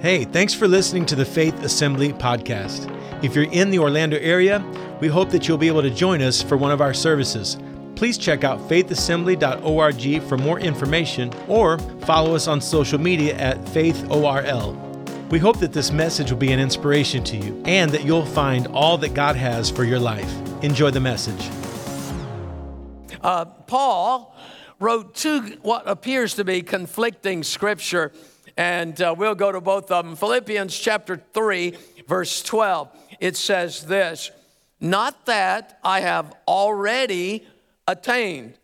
Hey, thanks for listening to the Faith Assembly podcast. If you're in the Orlando area, we hope that you'll be able to join us for one of our services. Please check out faithassembly.org for more information or follow us on social media at faithorl. We hope that this message will be an inspiration to you and that you'll find all that God has for your life. Enjoy the message. Uh, Paul wrote two, what appears to be conflicting scripture and uh, we'll go to both of them. Philippians chapter 3, verse 12. It says this Not that I have already attained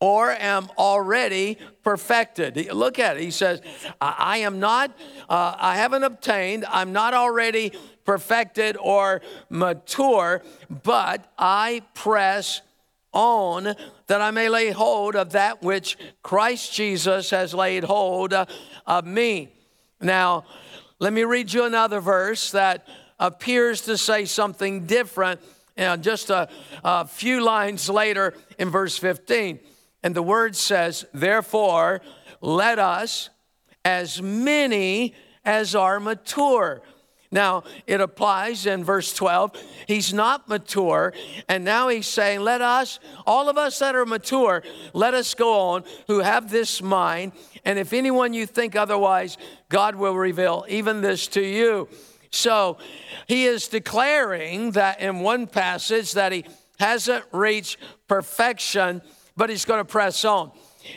or am already perfected. Look at it. He says, I, am not, uh, I haven't obtained, I'm not already perfected or mature, but I press on that I may lay hold of that which Christ Jesus has laid hold of me. Now, let me read you another verse that appears to say something different. Know, just a, a few lines later in verse 15. And the word says, Therefore, let us, as many as are mature, now, it applies in verse 12. He's not mature, and now he's saying, Let us, all of us that are mature, let us go on who have this mind. And if anyone you think otherwise, God will reveal even this to you. So he is declaring that in one passage that he hasn't reached perfection, but he's going to press on.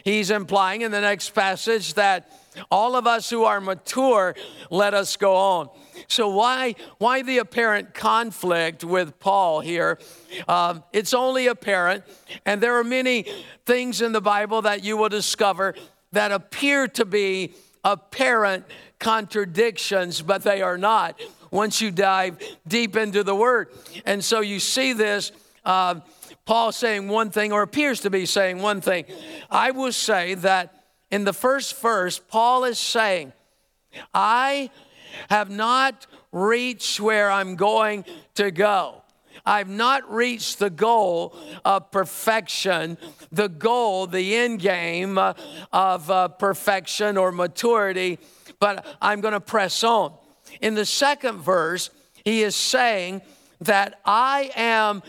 He's implying in the next passage that all of us who are mature, let us go on. So, why, why the apparent conflict with Paul here? Um, it's only apparent, and there are many things in the Bible that you will discover that appear to be apparent contradictions, but they are not once you dive deep into the Word. And so you see this. Uh, Paul saying one thing, or appears to be saying one thing. I will say that in the first verse, Paul is saying, I have not reached where I'm going to go. I've not reached the goal of perfection, the goal, the end game uh, of uh, perfection or maturity, but I'm going to press on. In the second verse, he is saying that I am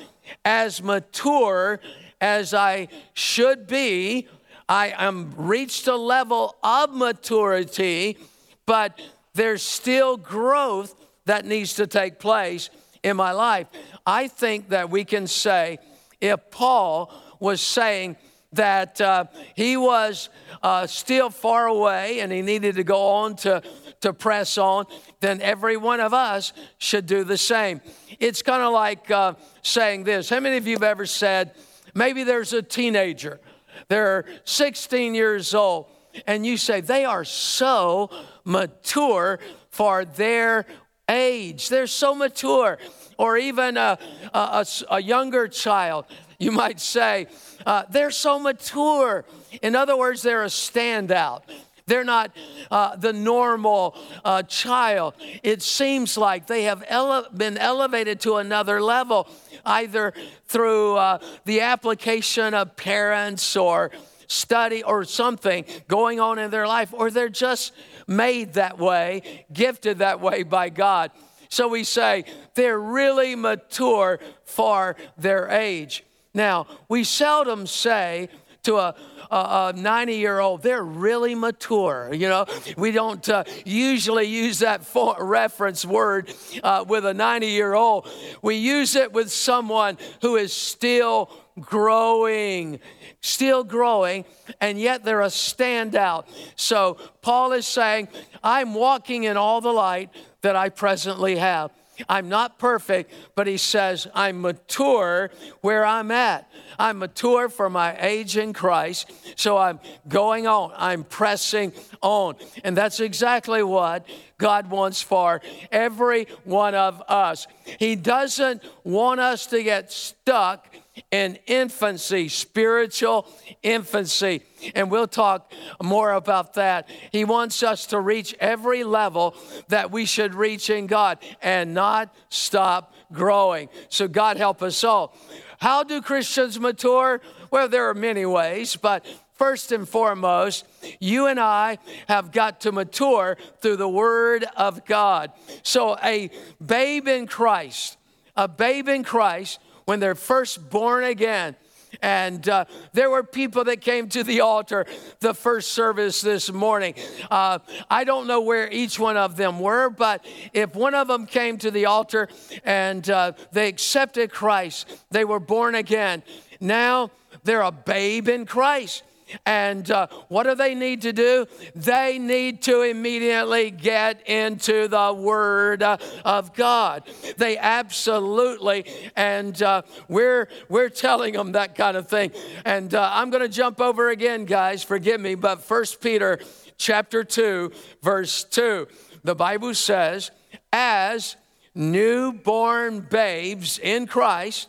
as mature as I should be. I am reached a level of maturity, but there's still growth that needs to take place in my life. I think that we can say if Paul was saying that uh, he was uh, still far away and he needed to go on to, to press on, then every one of us should do the same. It's kind of like uh, saying this. How many of you have ever said, maybe there's a teenager, they're 16 years old, and you say, they are so mature for their age. They're so mature. Or even a, a, a younger child, you might say, uh, they're so mature. In other words, they're a standout. They're not uh, the normal uh, child. It seems like they have ele- been elevated to another level, either through uh, the application of parents or study or something going on in their life, or they're just made that way, gifted that way by God. So we say they're really mature for their age. Now, we seldom say to a, a, 90 year old, they're really mature. You know, we don't uh, usually use that for reference word uh, with a 90 year old. We use it with someone who is still growing, still growing, and yet they're a standout. So Paul is saying, I'm walking in all the light that I presently have. I'm not perfect, but he says, I'm mature where I'm at. I'm mature for my age in Christ, so I'm going on. I'm pressing on. And that's exactly what God wants for every one of us. He doesn't want us to get stuck in infancy, spiritual infancy. And we'll talk more about that. He wants us to reach every level that we should reach in God and not stop growing. So, God help us all. How do Christians mature? Well, there are many ways, but first and foremost, you and I have got to mature through the Word of God. So, a babe in Christ, a babe in Christ, when they're first born again, and uh, there were people that came to the altar the first service this morning. Uh, I don't know where each one of them were, but if one of them came to the altar and uh, they accepted Christ, they were born again. Now they're a babe in Christ. And uh, what do they need to do? They need to immediately get into the Word uh, of God. They absolutely, and uh, we're we're telling them that kind of thing. And uh, I'm going to jump over again, guys. Forgive me, but First Peter chapter two, verse two, the Bible says, "As newborn babes in Christ,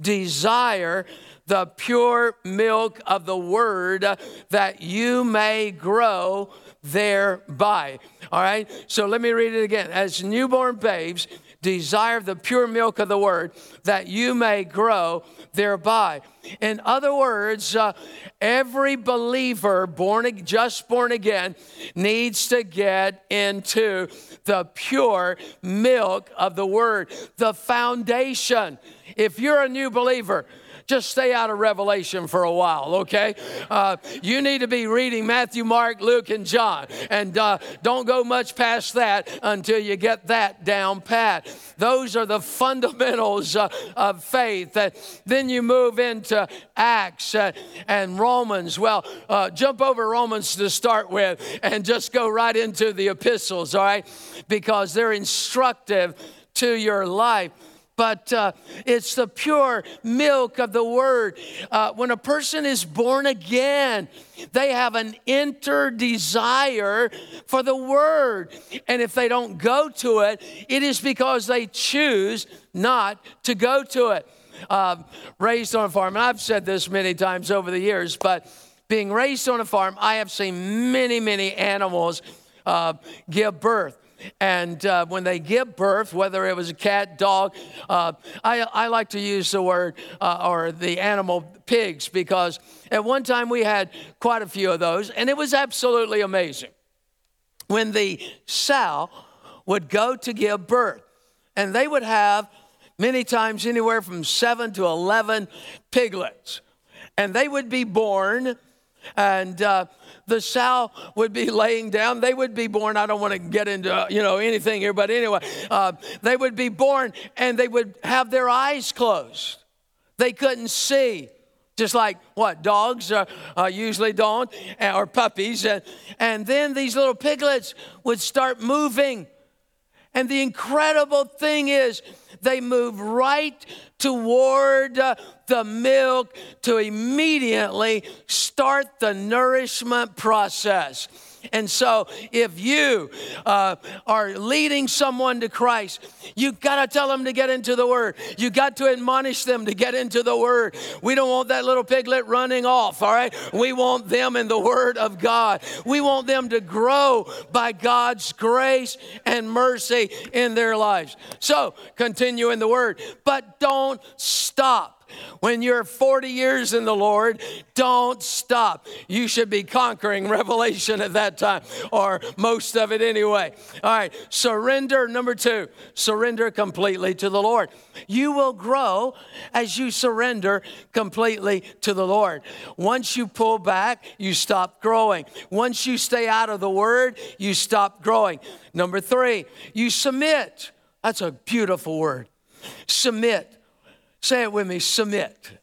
desire." The pure milk of the word that you may grow thereby. All right? So let me read it again. As newborn babes, desire the pure milk of the word that you may grow thereby. In other words, uh, every believer born just born again needs to get into the pure milk of the word, the foundation. If you're a new believer, just stay out of Revelation for a while, okay? Uh, you need to be reading Matthew, Mark, Luke, and John. And uh, don't go much past that until you get that down pat. Those are the fundamentals uh, of faith. then you move into Acts and Romans. Well, uh, jump over Romans to start with and just go right into the epistles, all right? Because they're instructive to your life but uh, it's the pure milk of the word. Uh, when a person is born again, they have an inner desire for the word. And if they don't go to it, it is because they choose not to go to it. Uh, raised on a farm, and I've said this many times over the years, but being raised on a farm, I have seen many, many animals uh, give birth. And uh, when they give birth, whether it was a cat, dog, uh, I, I, like to use the word uh, or the animal pigs because at one time we had quite a few of those, and it was absolutely amazing. When the sow would go to give birth, and they would have many times anywhere from seven to 11 piglets, and they would be born and uh, the sow would be laying down. They would be born. I don't want to get into uh, you know anything here, but anyway, uh, they would be born and they would have their eyes closed. They couldn't see, just like what dogs uh, uh usually don't, uh, or puppies. And, and then these little piglets would start moving. And the incredible thing is, they move right toward uh, the milk to immediately start the nourishment process. And so, if you uh, are leading someone to Christ, you got to tell them to get into the Word. You got to admonish them to get into the Word. We don't want that little piglet running off, all right? We want them in the Word of God. We want them to grow by God's grace and mercy in their lives. So, continue in the Word, but don't stop. When you're 40 years in the Lord, don't stop. You should be conquering revelation at that time, or most of it anyway. All right, surrender. Number two, surrender completely to the Lord. You will grow as you surrender completely to the Lord. Once you pull back, you stop growing. Once you stay out of the Word, you stop growing. Number three, you submit. That's a beautiful word. Submit. Say it with me submit.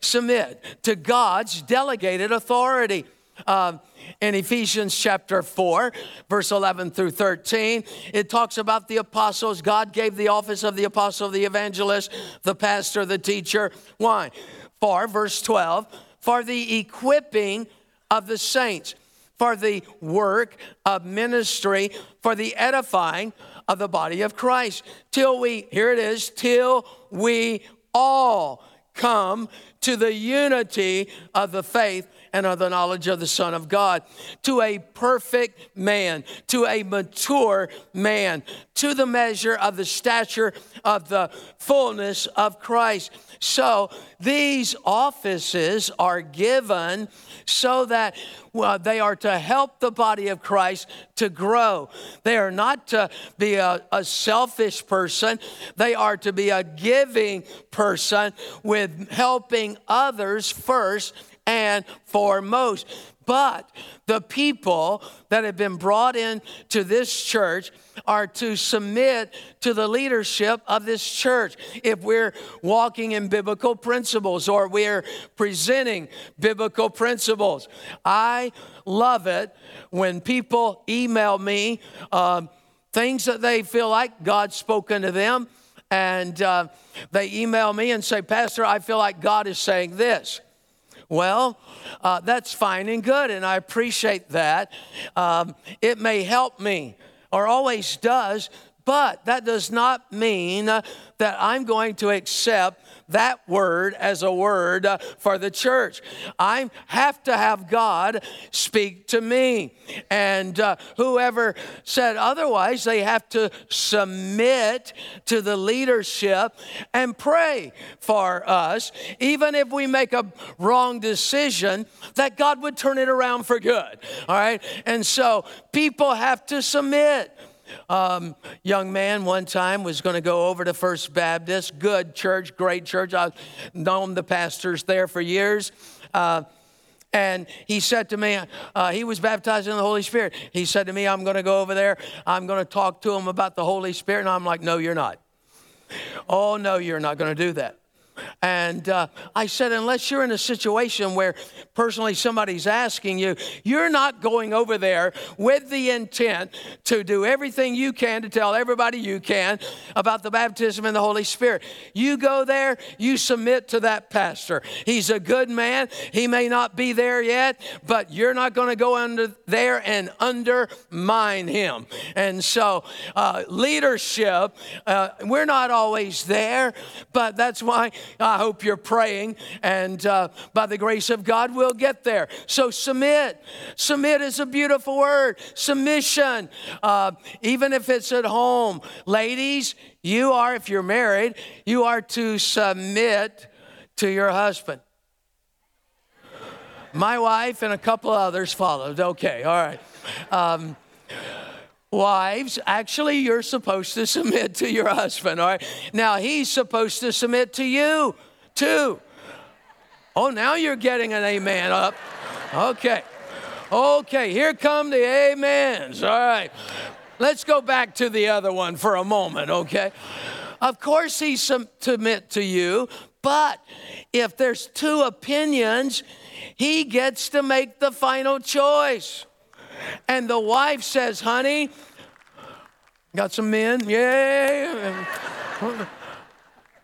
Submit to God's delegated authority. Uh, in Ephesians chapter 4, verse 11 through 13, it talks about the apostles. God gave the office of the apostle, the evangelist, the pastor, the teacher. Why? For, verse 12, for the equipping of the saints, for the work of ministry, for the edifying of the body of Christ, till we, here it is, till we all come to the unity of the faith and of the knowledge of the Son of God, to a perfect man, to a mature man, to the measure of the stature of the fullness of Christ. So these offices are given so that well, they are to help the body of Christ to grow. They are not to be a, a selfish person, they are to be a giving person with helping others first and foremost. But the people that have been brought in to this church are to submit to the leadership of this church. If we're walking in biblical principles or we're presenting biblical principles, I love it when people email me um, things that they feel like God's spoken to them. And uh, they email me and say, Pastor, I feel like God is saying this. Well, uh, that's fine and good, and I appreciate that. Um, it may help me, or always does, but that does not mean that I'm going to accept that word as a word uh, for the church. I have to have God speak to me. And uh, whoever said otherwise, they have to submit to the leadership and pray for us, even if we make a wrong decision, that God would turn it around for good. All right? And so people have to submit um, young man one time was going to go over to First Baptist, good church, great church. I've known the pastors there for years. Uh, and he said to me, uh, he was baptized in the Holy Spirit. He said to me, I'm going to go over there. I'm going to talk to him about the Holy Spirit. And I'm like, no, you're not. Oh, no, you're not going to do that. And uh, I said, unless you're in a situation where personally somebody's asking you, you're not going over there with the intent to do everything you can to tell everybody you can about the baptism in the Holy Spirit. You go there, you submit to that pastor. He's a good man. He may not be there yet, but you're not going to go under there and undermine him. And so, uh, leadership, uh, we're not always there, but that's why I hope you're praying, and uh, by the grace of God, we'll get there. So, submit. Submit is a beautiful word. Submission, uh, even if it's at home. Ladies, you are, if you're married, you are to submit to your husband. My wife and a couple others followed. Okay, all right. Um, Wives, actually, you're supposed to submit to your husband, all right? Now, he's supposed to submit to you, too. Oh, now you're getting an amen up. Okay. Okay, here come the amens. All right. Let's go back to the other one for a moment, okay? Of course, he submit to you, but if there's two opinions, he gets to make the final choice. And the wife says, honey, got some men? Yeah.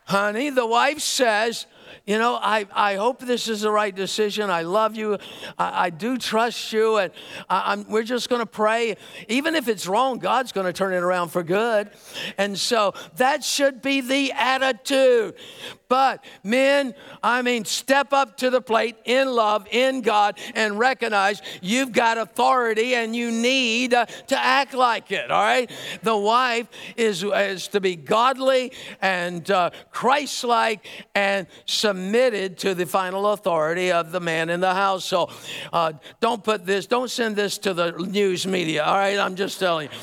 honey, the wife says, you know, I, I hope this is the right decision. I love you. I, I do trust you. And I, we're just going to pray. Even if it's wrong, God's going to turn it around for good. And so that should be the attitude. But men, I mean, step up to the plate in love, in God, and recognize you've got authority and you need uh, to act like it, all right? The wife is, is to be godly and uh, Christ like and submitted to the final authority of the man in the house. So uh, don't put this, don't send this to the news media, all right? I'm just telling you.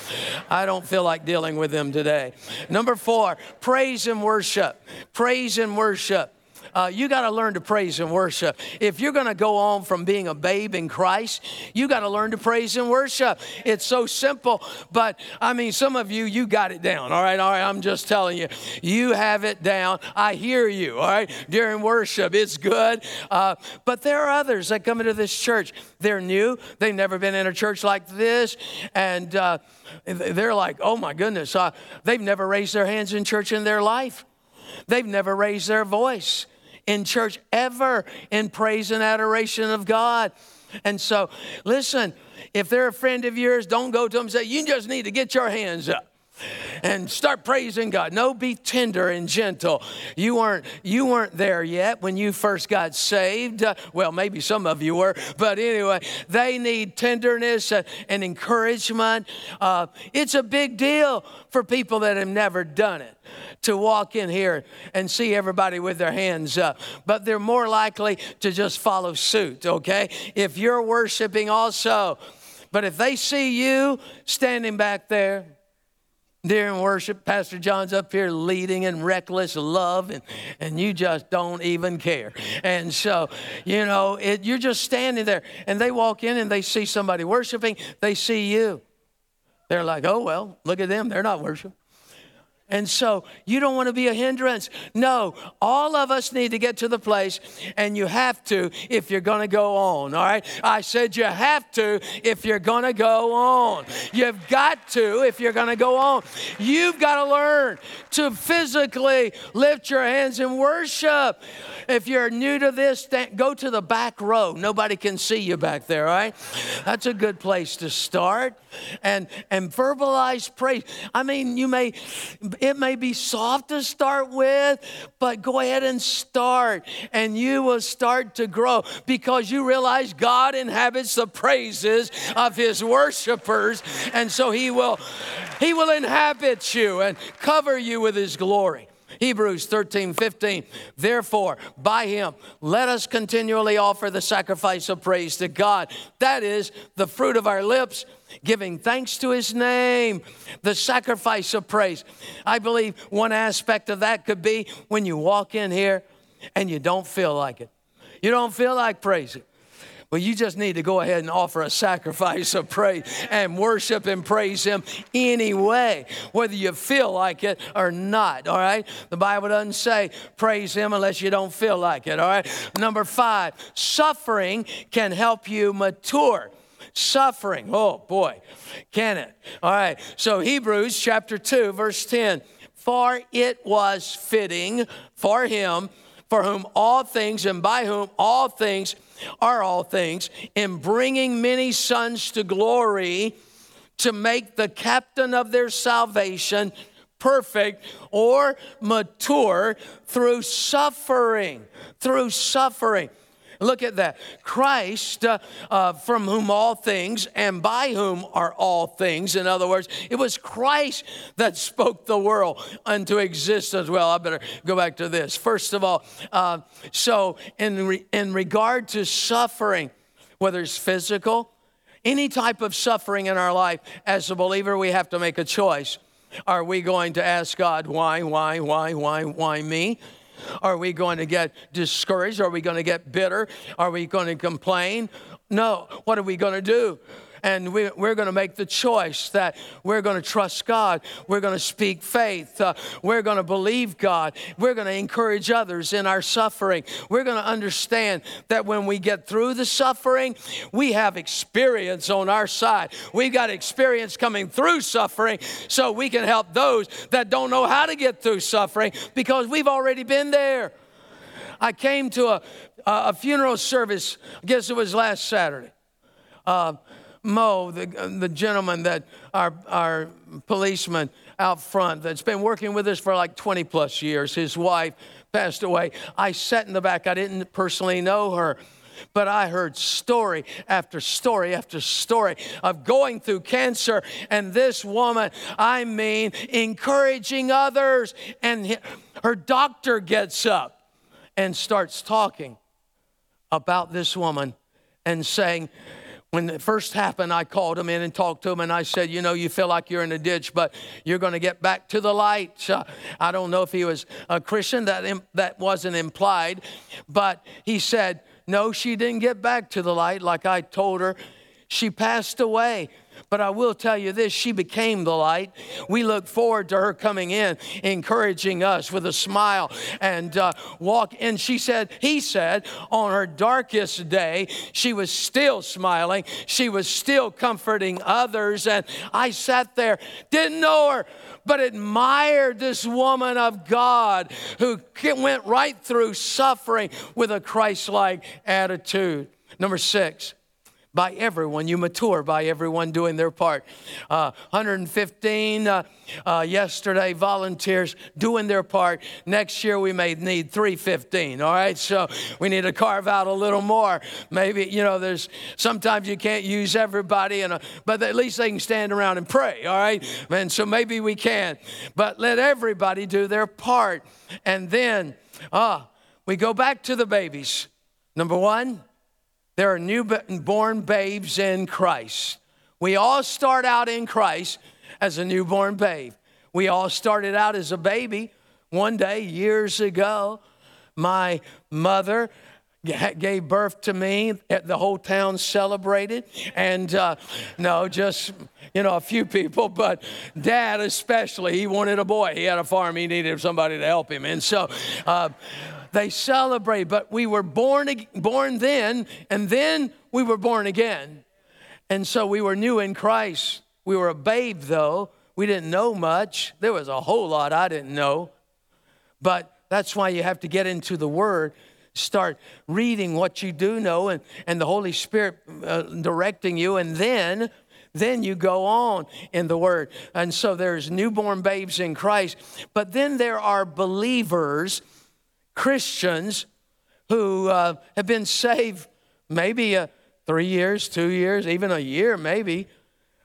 I don't feel like dealing with them today. Number four, praise and worship. Praise and worship. Uh, you got to learn to praise and worship. If you're going to go on from being a babe in Christ, you got to learn to praise and worship. It's so simple, but I mean, some of you, you got it down. All right, all right. I'm just telling you, you have it down. I hear you. All right, during worship, it's good. Uh, but there are others that come into this church. They're new. They've never been in a church like this, and uh, they're like, "Oh my goodness!" Uh, they've never raised their hands in church in their life. They've never raised their voice in church ever in praise and adoration of God. And so, listen, if they're a friend of yours, don't go to them and say, You just need to get your hands up. and start praising God. No, be tender and gentle. You weren't you weren't there yet when you first got saved. Uh, well, maybe some of you were, but anyway, they need tenderness and, and encouragement. Uh, it's a big deal for people that have never done it to walk in here and see everybody with their hands up, but they're more likely to just follow suit. Okay, if you're worshiping also. But if they see you standing back there, during worship, Pastor John's up here leading in reckless love, and, and you just don't even care. And so, you know, it, you're just standing there, and they walk in and they see somebody worshiping, they see you. They're like, oh, well, look at them, they're not worshiping. And so you don't want to be a hindrance. No, all of us need to get to the place, and you have to if you're going to go on, all right? I said you have to if you're going to go on. You've got to if you're going to go on. You've got to learn to physically lift your hands and worship. If you're new to this, go to the back row. Nobody can see you back there, all right? That's a good place to start. And, and verbalize praise. I mean, you may it may be soft to start with, but go ahead and start, and you will start to grow because you realize God inhabits the praises of His worshipers, and so He will, He will inhabit you and cover you with His glory. Hebrews 13, 15. Therefore, by him, let us continually offer the sacrifice of praise to God. That is the fruit of our lips giving thanks to his name, the sacrifice of praise. I believe one aspect of that could be when you walk in here and you don't feel like it. You don't feel like praising. Well, you just need to go ahead and offer a sacrifice of praise and worship and praise Him anyway, whether you feel like it or not, all right? The Bible doesn't say praise Him unless you don't feel like it, all right? Number five, suffering can help you mature suffering. Oh boy, can it? All right. So Hebrews chapter 2, verse 10. For it was fitting for him, for whom all things and by whom all things are all things, in bringing many sons to glory, to make the captain of their salvation perfect or mature through suffering. Through suffering. Look at that. Christ, uh, uh, from whom all things and by whom are all things. In other words, it was Christ that spoke the world into existence. Well, I better go back to this. First of all, uh, so in, re- in regard to suffering, whether it's physical, any type of suffering in our life, as a believer, we have to make a choice. Are we going to ask God, why, why, why, why, why me? Are we going to get discouraged? Are we going to get bitter? Are we going to complain? No. What are we going to do? And we, are going to make the choice that we're going to trust God. We're going to speak faith. Uh, we're going to believe God. We're going to encourage others in our suffering. We're going to understand that when we get through the suffering, we have experience on our side. We've got experience coming through suffering so we can help those that don't know how to get through suffering because we've already been there. I came to a, a funeral service, I guess it was last Saturday. Uh, Mo, the, uh, the gentleman that our, our policeman out front that's been working with us for like 20 plus years, his wife passed away. I sat in the back. I didn't personally know her, but I heard story after story after story of going through cancer. And this woman, I mean, encouraging others. And her doctor gets up and starts talking about this woman and saying, when it first happened, I called him in and talked to him, and I said, You know, you feel like you're in a ditch, but you're going to get back to the light. Uh, I don't know if he was a Christian, that, that wasn't implied, but he said, No, she didn't get back to the light like I told her. She passed away. But I will tell you this she became the light. We look forward to her coming in, encouraging us with a smile and uh, walk. And she said, he said, on her darkest day, she was still smiling. She was still comforting others. And I sat there, didn't know her, but admired this woman of God who went right through suffering with a Christ like attitude. Number six, by everyone. You mature by everyone doing their part. Uh, 115 uh, uh, yesterday volunteers doing their part. Next year we may need 315. All right, so we need to carve out a little more. Maybe you know, there's sometimes you can't use everybody, and but at least they can stand around and pray. All right, and so maybe we can. But let everybody do their part, and then ah, we go back to the babies. Number one, there are newborn babes in Christ. We all start out in Christ as a newborn babe. We all started out as a baby. One day, years ago, my mother gave birth to me. The whole town celebrated. And uh, no, just, you know, a few people, but dad especially, he wanted a boy. He had a farm, he needed somebody to help him. And so, uh, they celebrate, but we were born, born then, and then we were born again. And so we were new in Christ. We were a babe, though. We didn't know much. There was a whole lot I didn't know. But that's why you have to get into the Word, start reading what you do know, and, and the Holy Spirit uh, directing you, and then then you go on in the word. And so there's newborn babes in Christ, but then there are believers Christians who uh, have been saved maybe uh, three years, two years, even a year, maybe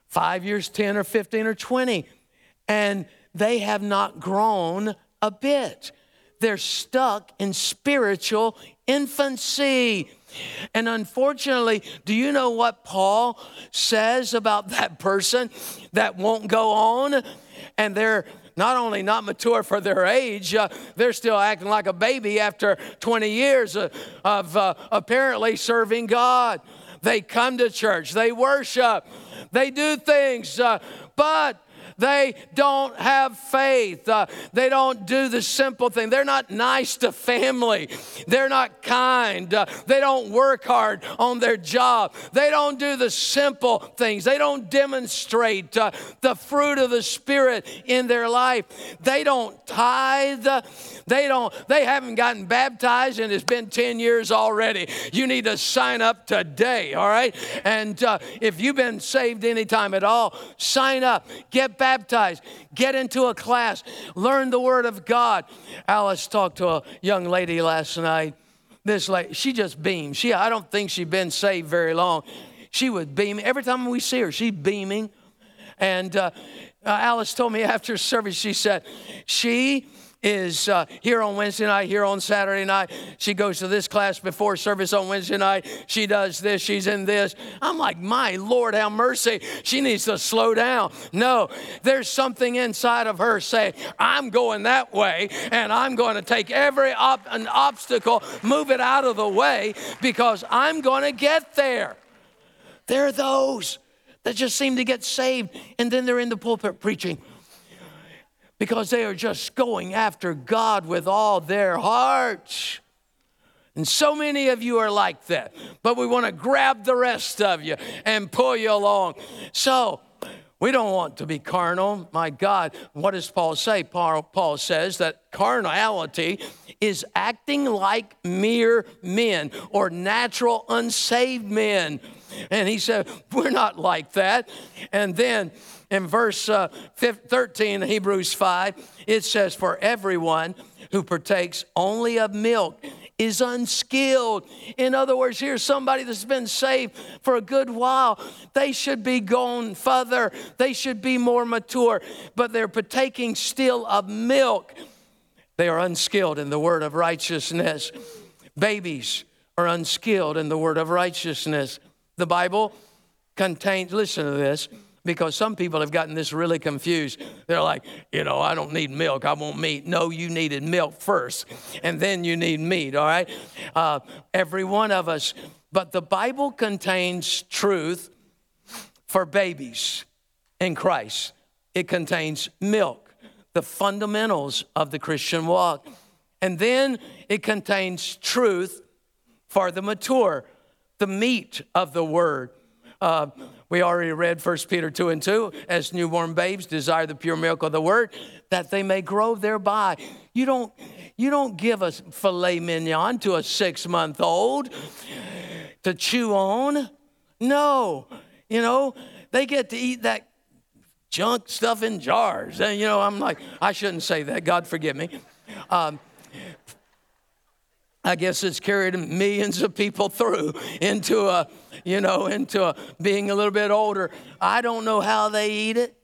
five years, 10 or 15 or 20, and they have not grown a bit. They're stuck in spiritual infancy. And unfortunately, do you know what Paul says about that person that won't go on? And they're not only not mature for their age, uh, they're still acting like a baby after 20 years of, of uh, apparently serving God. They come to church, they worship, they do things, uh, but they don't have faith. Uh, they don't do the simple thing. They're not nice to family. They're not kind. Uh, they don't work hard on their job. They don't do the simple things. They don't demonstrate uh, the fruit of the Spirit in their life. They don't tithe. They don't. They haven't gotten baptized, and it's been 10 years already. You need to sign up today. All right. And uh, if you've been saved any time at all, sign up. Get baptized get into a class, learn the Word of God. Alice talked to a young lady last night. This lady, she just beamed. She, I don't think she'd been saved very long. She would beam. Every time we see her, she's beaming. And uh, uh, Alice told me after service, she said, she is uh, here on Wednesday night, here on Saturday night. She goes to this class before service on Wednesday night. She does this, she's in this. I'm like, my Lord, have mercy. She needs to slow down. No, there's something inside of her saying, I'm going that way, and I'm going to take every op- an obstacle, move it out of the way, because I'm going to get there. There are those that just seem to get saved, and then they're in the pulpit preaching because they are just going after God with all their hearts. And so many of you are like that, but we want to grab the rest of you and pull you along. So, we don't want to be carnal. My God, what does Paul say? Paul, Paul says that carnality is acting like mere men or natural unsaved men. And he said, We're not like that. And then in verse uh, 13, Hebrews 5, it says, For everyone who partakes only of milk is unskilled. In other words, here's somebody that's been saved for a good while. They should be going further, they should be more mature, but they're partaking still of milk. They are unskilled in the word of righteousness. Babies are unskilled in the word of righteousness. The Bible contains, listen to this, because some people have gotten this really confused. They're like, you know, I don't need milk, I want meat. No, you needed milk first, and then you need meat, all right? Uh, every one of us. But the Bible contains truth for babies in Christ, it contains milk, the fundamentals of the Christian walk. And then it contains truth for the mature, the meat of the word. Uh, we already read 1 Peter 2 and 2 as newborn babes desire the pure milk of the word that they may grow thereby. You don't, you don't give a filet mignon to a six month old to chew on. No, you know, they get to eat that junk stuff in jars. And, you know, I'm like, I shouldn't say that. God forgive me. Um, I guess it's carried millions of people through into a, you know, into a, being a little bit older. I don't know how they eat it.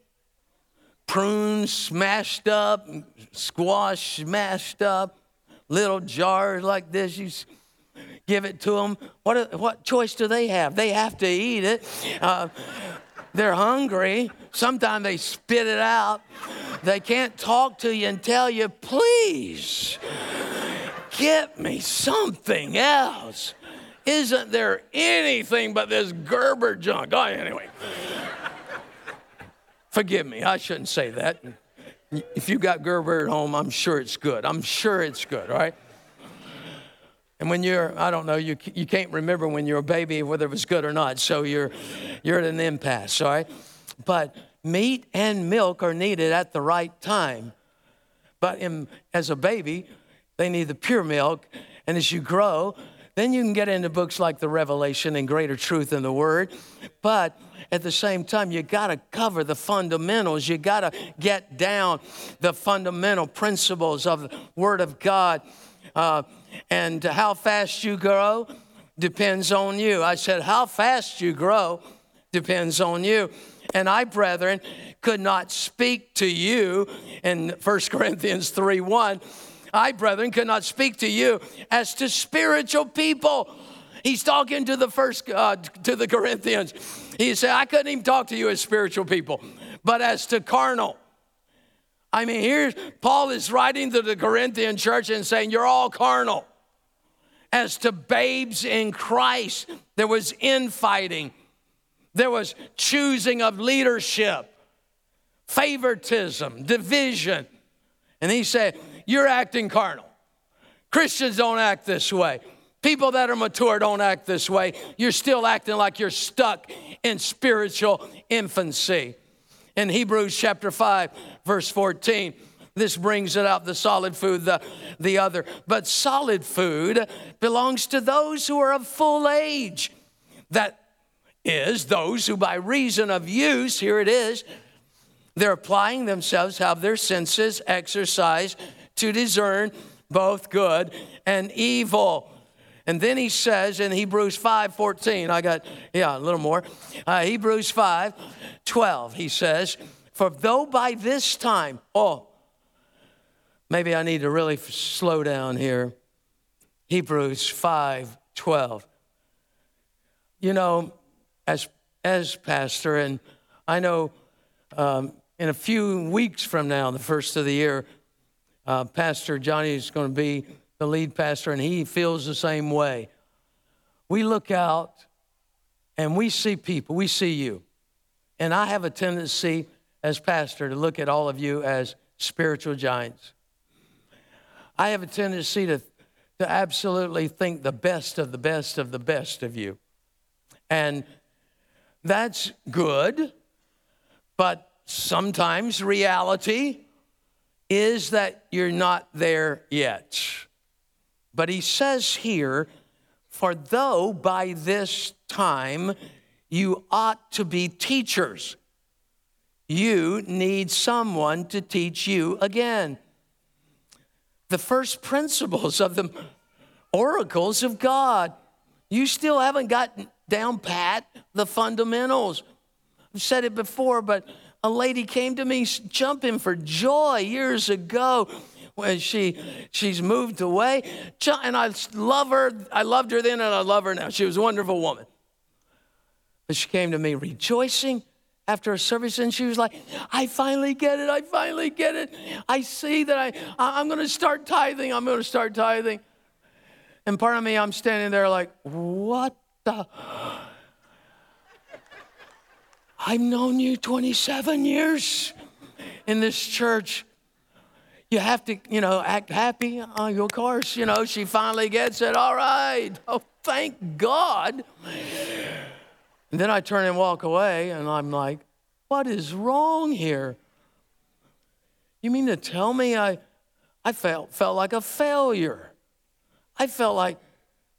Prunes smashed up, squash smashed up, little jars like this. You give it to them. What, what choice do they have? They have to eat it. Uh, they're hungry. Sometimes they spit it out. They can't talk to you and tell you, please get me something else. Isn't there anything but this Gerber junk? Oh, anyway. Forgive me, I shouldn't say that. If you got Gerber at home, I'm sure it's good. I'm sure it's good, right? And when you're, I don't know, you, you can't remember when you're a baby whether it was good or not. So you're, you're at an impasse, all right? But meat and milk are needed at the right time. But in, as a baby, they need the pure milk. And as you grow, then you can get into books like the Revelation and greater truth in the Word. But at the same time, you got to cover the fundamentals. You got to get down the fundamental principles of the Word of God. Uh, and how fast you grow depends on you. I said, How fast you grow depends on you. And I, brethren, could not speak to you in 1 Corinthians 3 1. I, brethren, could not speak to you as to spiritual people. He's talking to the first uh, to the Corinthians. He said, I couldn't even talk to you as spiritual people, but as to carnal. I mean, here Paul is writing to the Corinthian church and saying, You're all carnal. As to babes in Christ, there was infighting, there was choosing of leadership, favoritism, division. And he said, You're acting carnal. Christians don't act this way. People that are mature don't act this way. You're still acting like you're stuck in spiritual infancy in Hebrews chapter 5, verse 14. This brings it out the solid food, the, the other. But solid food belongs to those who are of full age. That is, those who by reason of use, here it is, they're applying themselves, have their senses exercised to discern both good and evil. And then he says in Hebrews 5 14, I got, yeah, a little more. Uh, Hebrews 5 12, he says, For though by this time, oh, maybe I need to really slow down here. Hebrews 5 12. You know, as, as pastor, and I know um, in a few weeks from now, the first of the year, uh, Pastor Johnny is going to be the lead pastor, and he feels the same way. We look out and we see people, we see you. And I have a tendency as pastor to look at all of you as spiritual giants. I have a tendency to, to absolutely think the best of the best of the best of you. And that's good, but sometimes reality is that you're not there yet. But he says here, for though by this time you ought to be teachers, you need someone to teach you again. The first principles of the oracles of God. You still haven't gotten down pat the fundamentals. I've said it before, but a lady came to me jumping for joy years ago when she she's moved away. And I love her. I loved her then and I love her now. She was a wonderful woman. But she came to me rejoicing after a service and she was like, I finally get it. I finally get it. I see that I, I'm going to start tithing. I'm going to start tithing. And part of me, I'm standing there like, what the? I've known you 27 years in this church you have to, you know, act happy. Uh, of course, you know, she finally gets it. All right. Oh, thank God. And then I turn and walk away, and I'm like, what is wrong here? You mean to tell me I, I felt, felt like a failure? I felt like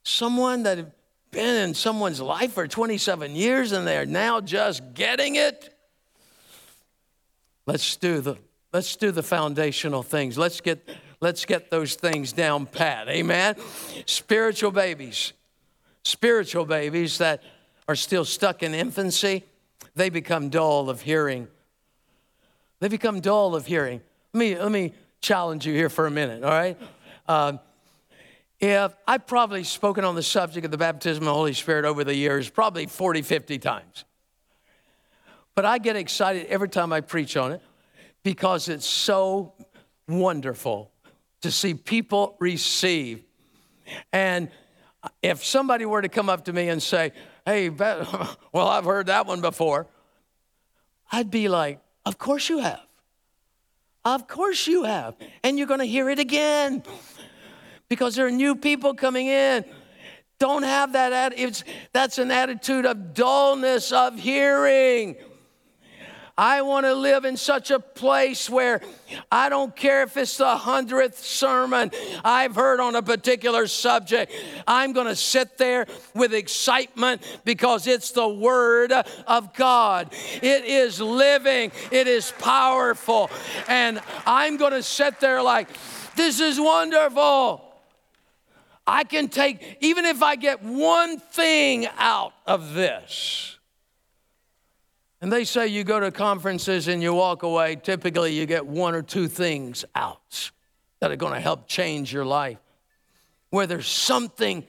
someone that been in someone's life for 27 years and they're now just getting it. Let's do the let's do the foundational things. Let's get let's get those things down pat. Amen. Spiritual babies. Spiritual babies that are still stuck in infancy, they become dull of hearing. They become dull of hearing. Let me let me challenge you here for a minute, all right? Um, if I've probably spoken on the subject of the baptism of the Holy Spirit over the years, probably 40, 50 times. But I get excited every time I preach on it because it's so wonderful to see people receive. And if somebody were to come up to me and say, Hey, well, I've heard that one before, I'd be like, Of course you have. Of course you have. And you're going to hear it again because there are new people coming in. Don't have that. It's, that's an attitude of dullness of hearing. I want to live in such a place where I don't care if it's the hundredth sermon I've heard on a particular subject. I'm going to sit there with excitement because it's the Word of God. It is living, it is powerful. And I'm going to sit there like, this is wonderful. I can take, even if I get one thing out of this. And they say you go to conferences and you walk away, typically you get one or two things out that are going to help change your life. Where there's something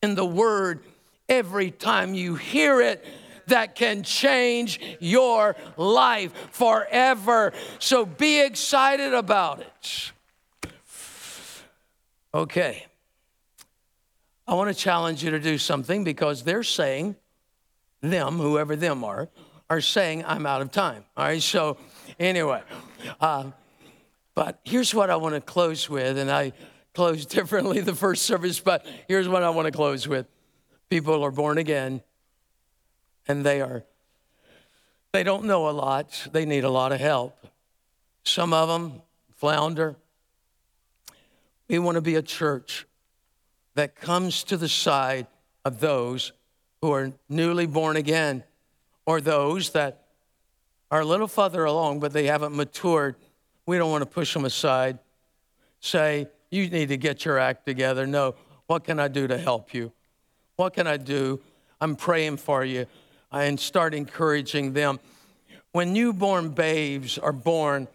in the word every time you hear it that can change your life forever. So be excited about it. Okay. I want to challenge you to do something because they're saying, them, whoever them are, are saying, I'm out of time. All right, so anyway, uh, but here's what I want to close with, and I closed differently the first service, but here's what I want to close with. People are born again, and they are, they don't know a lot, they need a lot of help. Some of them flounder. We want to be a church that comes to the side of those who are newly born again or those that are a little further along but they haven't matured. We don't want to push them aside. Say, you need to get your act together. No, what can I do to help you? What can I do? I'm praying for you and start encouraging them. When newborn babes are born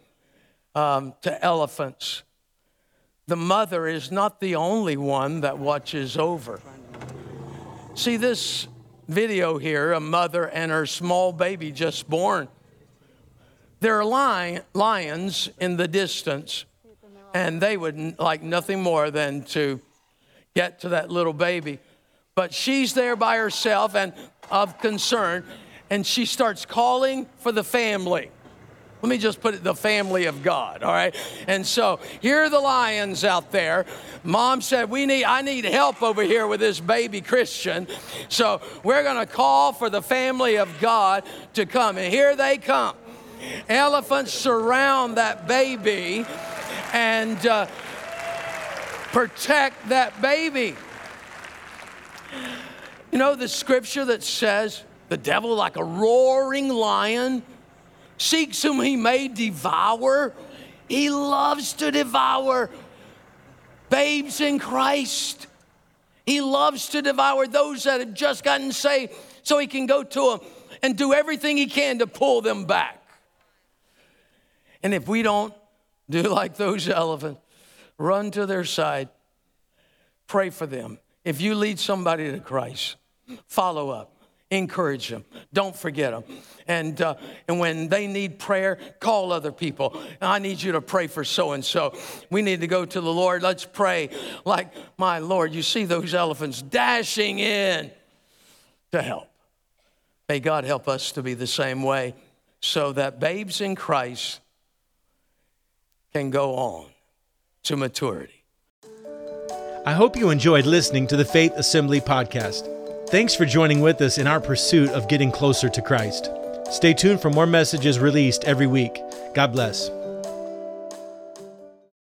um, to elephants, the mother is not the only one that watches over. See this video here a mother and her small baby just born. There are lion, lions in the distance, and they would like nothing more than to get to that little baby. But she's there by herself and of concern, and she starts calling for the family. Let me just put it the family of God, all right? And so here are the lions out there. Mom said, We need, I need help over here with this baby Christian. So we're gonna call for the family of God to come. And here they come. Elephants surround that baby and uh, protect that baby. You know the scripture that says the devil, like a roaring lion, seeks whom he may devour. He loves to devour babes in Christ. He loves to devour those that have just gotten saved so he can go to them and do everything he can to pull them back. And if we don't do like those elephants, run to their side, pray for them. If you lead somebody to Christ, follow up encourage them. Don't forget them. And, uh, and when they need prayer, call other people. I need you to pray for so and so. We need to go to the Lord. Let's pray like, my Lord, you see those elephants dashing in to help. May God help us to be the same way so that babes in Christ can go on to maturity. I hope you enjoyed listening to the Faith Assembly podcast. Thanks for joining with us in our pursuit of getting closer to Christ. Stay tuned for more messages released every week. God bless.